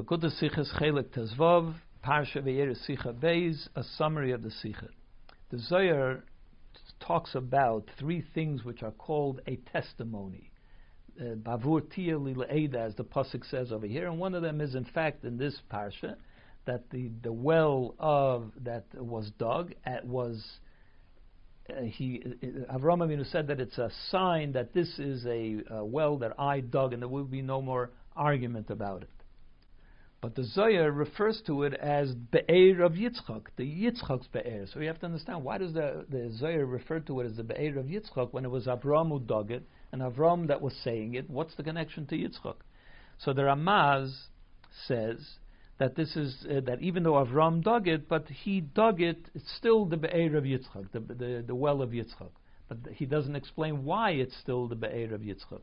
Lakuta Sichas Chelik Tezvov, Parsha Ve'er Sicha Beis, a summary of the Sicha. The Zohar talks about three things which are called a testimony. Uh, Bavur Tia Lila as the Pasuk says over here, and one of them is in fact in this Parsha, that the, the well of that was dug at was uh, he uh, Avram Avinu said that it's a sign that this is a, a well that I dug, and there will be no more argument about it. But the Zohar refers to it as Be'er of Yitzchak, the Yitzchak's Be'er. So you have to understand why does the, the Zohar refer to it as the Be'er of Yitzchak when it was Avram who dug it and Avram that was saying it? What's the connection to Yitzchak? So the Ramaz says that this is uh, that even though Avram dug it, but he dug it, it's still the Be'er of Yitzchak, the, the, the well of Yitzchak. But he doesn't explain why it's still the Be'er of Yitzchak.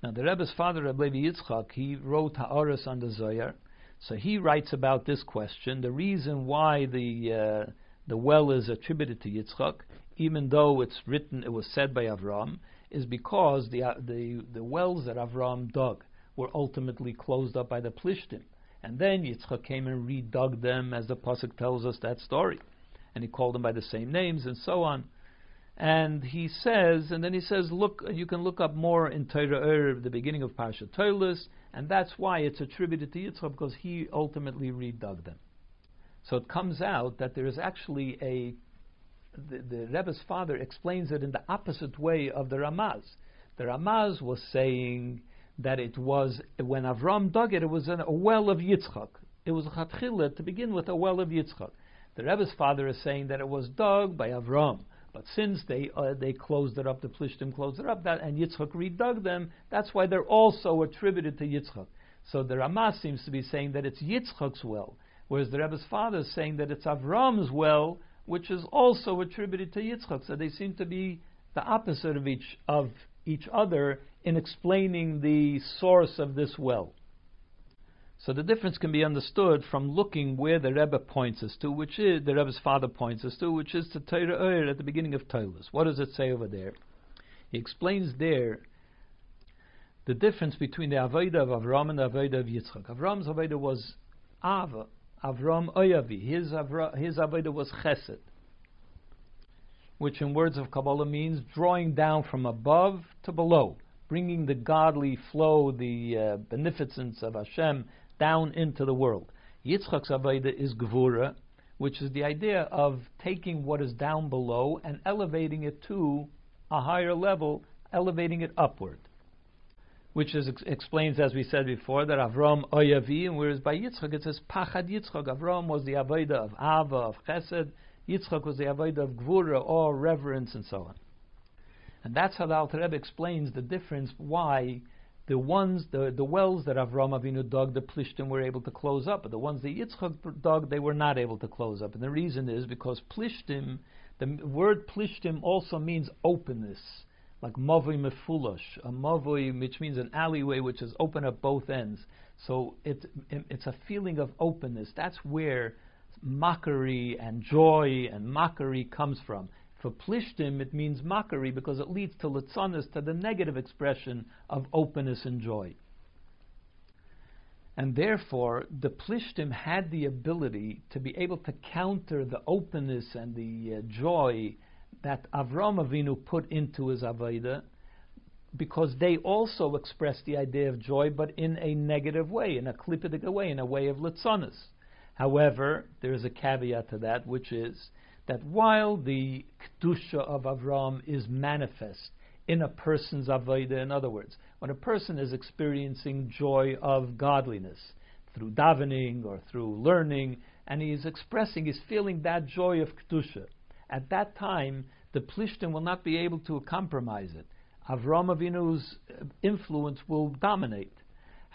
Now, the Rebbe's father, Rebbe Levi Yitzchak, he wrote Ha'aras on the Zohar. So he writes about this question. The reason why the uh, the well is attributed to Yitzchak, even though it's written, it was said by Avram, is because the uh, the the wells that Avram dug were ultimately closed up by the Plishtim, and then Yitzchak came and redug them, as the pasuk tells us that story, and he called them by the same names and so on. And he says, and then he says, look, you can look up more in Torah Er, the beginning of Parsha Toilus, and that's why it's attributed to Yitzchak because he ultimately redug them. So it comes out that there is actually a the, the Rebbe's father explains it in the opposite way of the Ramaz. The Ramaz was saying that it was when Avram dug it, it was a well of Yitzchak. It was a chatchila to begin with, a well of Yitzchak. The Rebbe's father is saying that it was dug by Avram. But since they uh, they closed it up, the Plishtim closed it up, that, and Yitzchak redug them, that's why they're also attributed to Yitzchak. So the Ramaz seems to be saying that it's Yitzchak's well, whereas the Rebbe's father is saying that it's Avram's well, which is also attributed to Yitzchak. So they seem to be the opposite of each of each other in explaining the source of this well. So the difference can be understood from looking where the Rebbe points us to, which is the Rebbe's father points us to, which is to Torah Oyer at the beginning of Toilus. What does it say over there? He explains there the difference between the Avodah of Avram and the Avodah of Yitzchak. Avram's Avodah was Ava, Avram Oyavi. His, Avra, his Avodah was Chesed, which in words of Kabbalah means drawing down from above to below, bringing the godly flow, the uh, beneficence of Hashem down into the world. Yitzchak's Avodah is Gvura, which is the idea of taking what is down below and elevating it to a higher level, elevating it upward. Which is, ex- explains, as we said before, that Avram Oyavi, and whereas by Yitzchak it says Pachad Yitzchak. Avram was the Avodah of Ava, of Chesed. Yitzchak was the Avodah of Gvura, or reverence, and so on. And that's how the Alter Rebbe explains the difference why the ones, the, the wells that Avram Avinu dug, the Plishtim were able to close up, but the ones that Yitzchak dug, they were not able to close up. And the reason is because Plishtim, the word Plishtim also means openness, like Mavoi Mefulosh, a Mavoi, which means an alleyway which is open at both ends. So it, it's a feeling of openness. That's where mockery and joy and mockery comes from. For plishtim, it means mockery because it leads to litzanis, to the negative expression of openness and joy. And therefore, the plishtim had the ability to be able to counter the openness and the uh, joy that Avram Avinu put into his Avodah, because they also expressed the idea of joy, but in a negative way, in a klipidik way, in a way of litzanis. However, there is a caveat to that, which is that while the kedusha of Avram is manifest in a person's avodah, in other words, when a person is experiencing joy of godliness through davening or through learning, and he is expressing, he's feeling that joy of kedusha, at that time the plishtim will not be able to compromise it. Avram Avinu's uh, influence will dominate.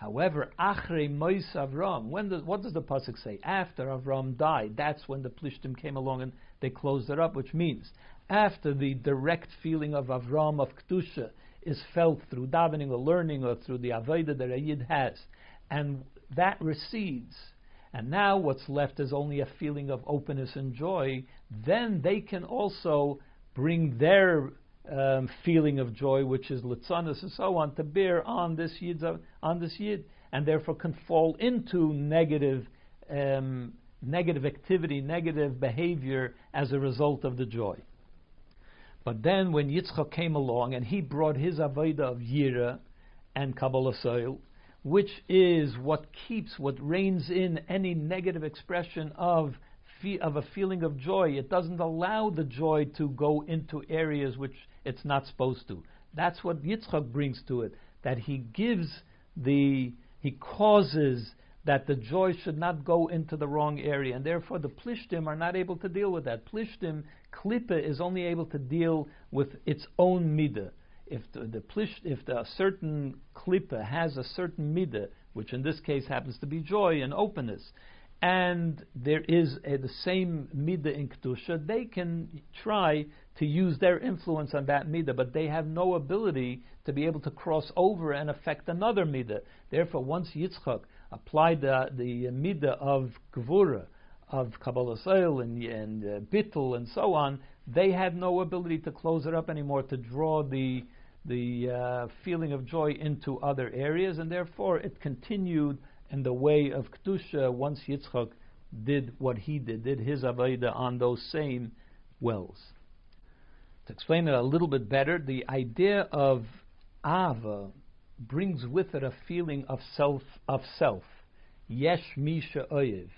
However, Achre Mois Avram, when what does the pasuk say? After Avram died, that's when the Plishtim came along and they closed it up, which means after the direct feeling of Avram of Kedusha is felt through davening or learning or through the Avodah that a Yid has, and that recedes, and now what's left is only a feeling of openness and joy, then they can also bring their um, feeling of joy, which is litzanis and so on, to bear on this yid, on this yid, and therefore can fall into negative, um, negative activity, negative behavior as a result of the joy. But then when Yitzchak came along and he brought his avodah of Yira and Kabbalas Oil, which is what keeps, what reins in any negative expression of of a feeling of joy. It doesn't allow the joy to go into areas which it's not supposed to. That's what Yitzchak brings to it. That he gives the, he causes that the joy should not go into the wrong area, and therefore the plishtim are not able to deal with that. Plishtim, klipa is only able to deal with its own midah. If the, the plish, if the certain klipa has a certain midah, which in this case happens to be joy and openness, and there is the same midah in kedusha, they can try to use their influence on that midah, but they have no ability to be able to cross over and affect another midah. Therefore, once Yitzchak applied the, the midah of gvura, of Kabbalas Oil and, and uh, Bittul and so on, they had no ability to close it up anymore, to draw the, the uh, feeling of joy into other areas, and therefore it continued in the way of Kedusha once Yitzchak did what he did, did his Avodah on those same wells. To explain it a little bit better, the idea of Ava brings with it a feeling of self, of self. Yesh Misha Oyev.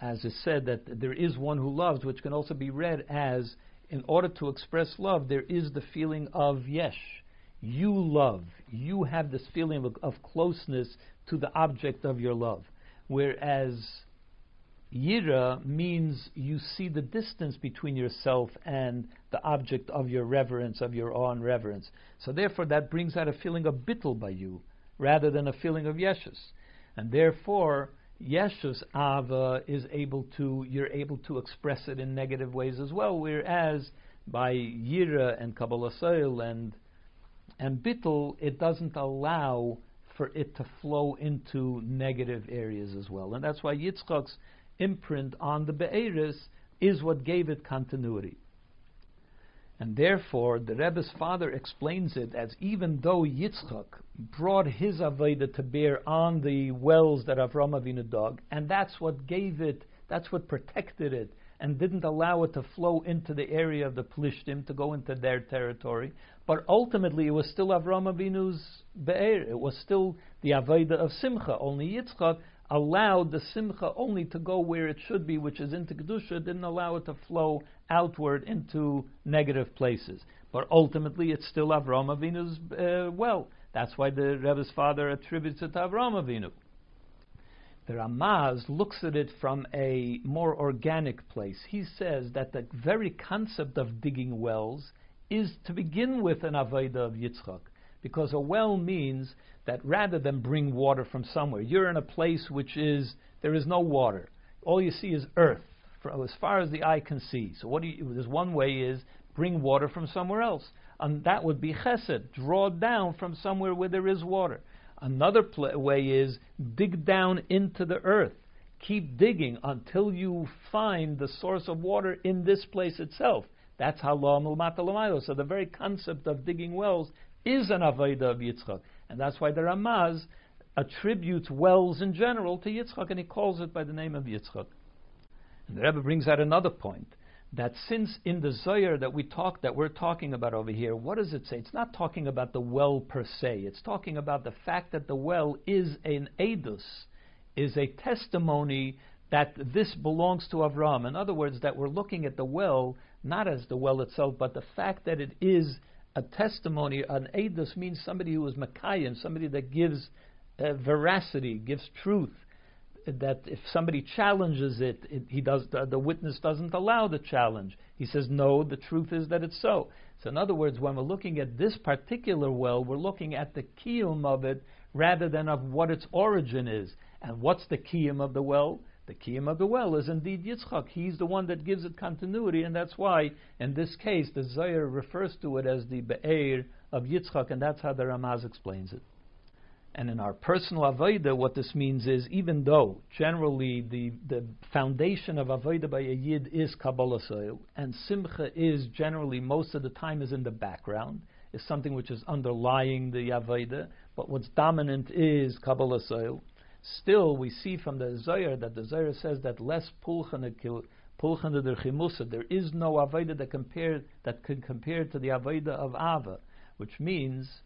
As is said, that there is one who loves, which can also be read as, in order to express love, there is the feeling of Yesh. You love. You have this feeling of, of closeness to the object of your love. Whereas Yira means you see the distance between yourself and the object of your reverence, of your awe and reverence. So therefore, that brings out a feeling of bittul by you, rather than a feeling of yeshus. And therefore, yeshus ava is able to you're able to express it in negative ways as well. Whereas by yira and kabbalas oil and and bittul, it doesn't allow for it to flow into negative areas as well. And that's why Yitzchak's imprint on the Be'eris is what gave it continuity. And therefore, the Rebbe's father explains it as even though Yitzchak brought his Avodah to bear on the wells that Avram Avinu dug, and that's what gave it, that's what protected it, and didn't allow it to flow into the area of the Plishtim, to go into their territory. But ultimately, it was still Avram Avinu's Be'er. It was still the Avodah of Simcha. Only Yitzchak allowed the simcha only to go where it should be, which is into kedusha, didn't allow it to flow outward into negative places. But ultimately, it's still Avram Avinu's uh, well. That's why the Rebbe's father attributes it to Avram Avinu. The Ramaz looks at it from a more organic place. He says that the very concept of digging wells is to begin with an Avodah of Yitzchak, because a well means that rather than bring water from somewhere, you're in a place which is there is no water. All you see is earth, as far as the eye can see. So what do you, there's one way is bring water from somewhere else, and that would be chesed, draw down from somewhere where there is water. Another pl- way is dig down into the earth. Keep digging until you find the source of water in this place itself. That's how lo So the very concept of digging wells is an avodah of Yitzchak. And that's why the Ramaz attributes wells in general to Yitzchak, and he calls it by the name of Yitzchak. And the Rebbe brings out another point that since in the Zohar that we talk that we're talking about over here, what does it say? It's not talking about the well per se. It's talking about the fact that the well is an edus, is a testimony that this belongs to Avram. In other words, that we're looking at the well not as the well itself, but the fact that it is a testimony, an edus means somebody who is Makayim, somebody that gives uh, veracity, gives truth. That if somebody challenges it, it he does the, the, witness doesn't allow the challenge. He says, "No, the truth is that it's so." So, in other words, when we're looking at this particular well, we're looking at the kiyum of it rather than of what its origin is. And what's the kiyum of the well? The kiyum of the well is indeed Yitzchak. He's the one that gives it continuity, and that's why, in this case, the Zohar refers to it as the Be'er of Yitzchak, and that's how the Ramaz explains it. And in our personal Avodah, what this means is even though generally the, the foundation of Avodah by a Yid is Kabbalas Oil, and Simcha is generally most of the time is in the background, is something which is underlying the Avodah, but what's dominant is Kabbalas Oil. Still, we see from the Zohar that the Zohar says that less pulchan der chimusa. There is no avodah that compare that can compare to the avodah of Ava, which means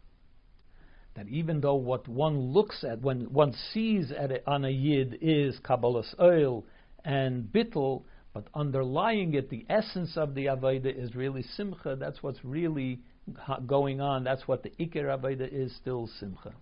that even though what one looks at, when one sees at a, on a yid is Kabbalas oil and bittel, but underlying it, the essence of the avodah is really simcha. That's what's really going on. That's what the ikir avodah is. Still simcha.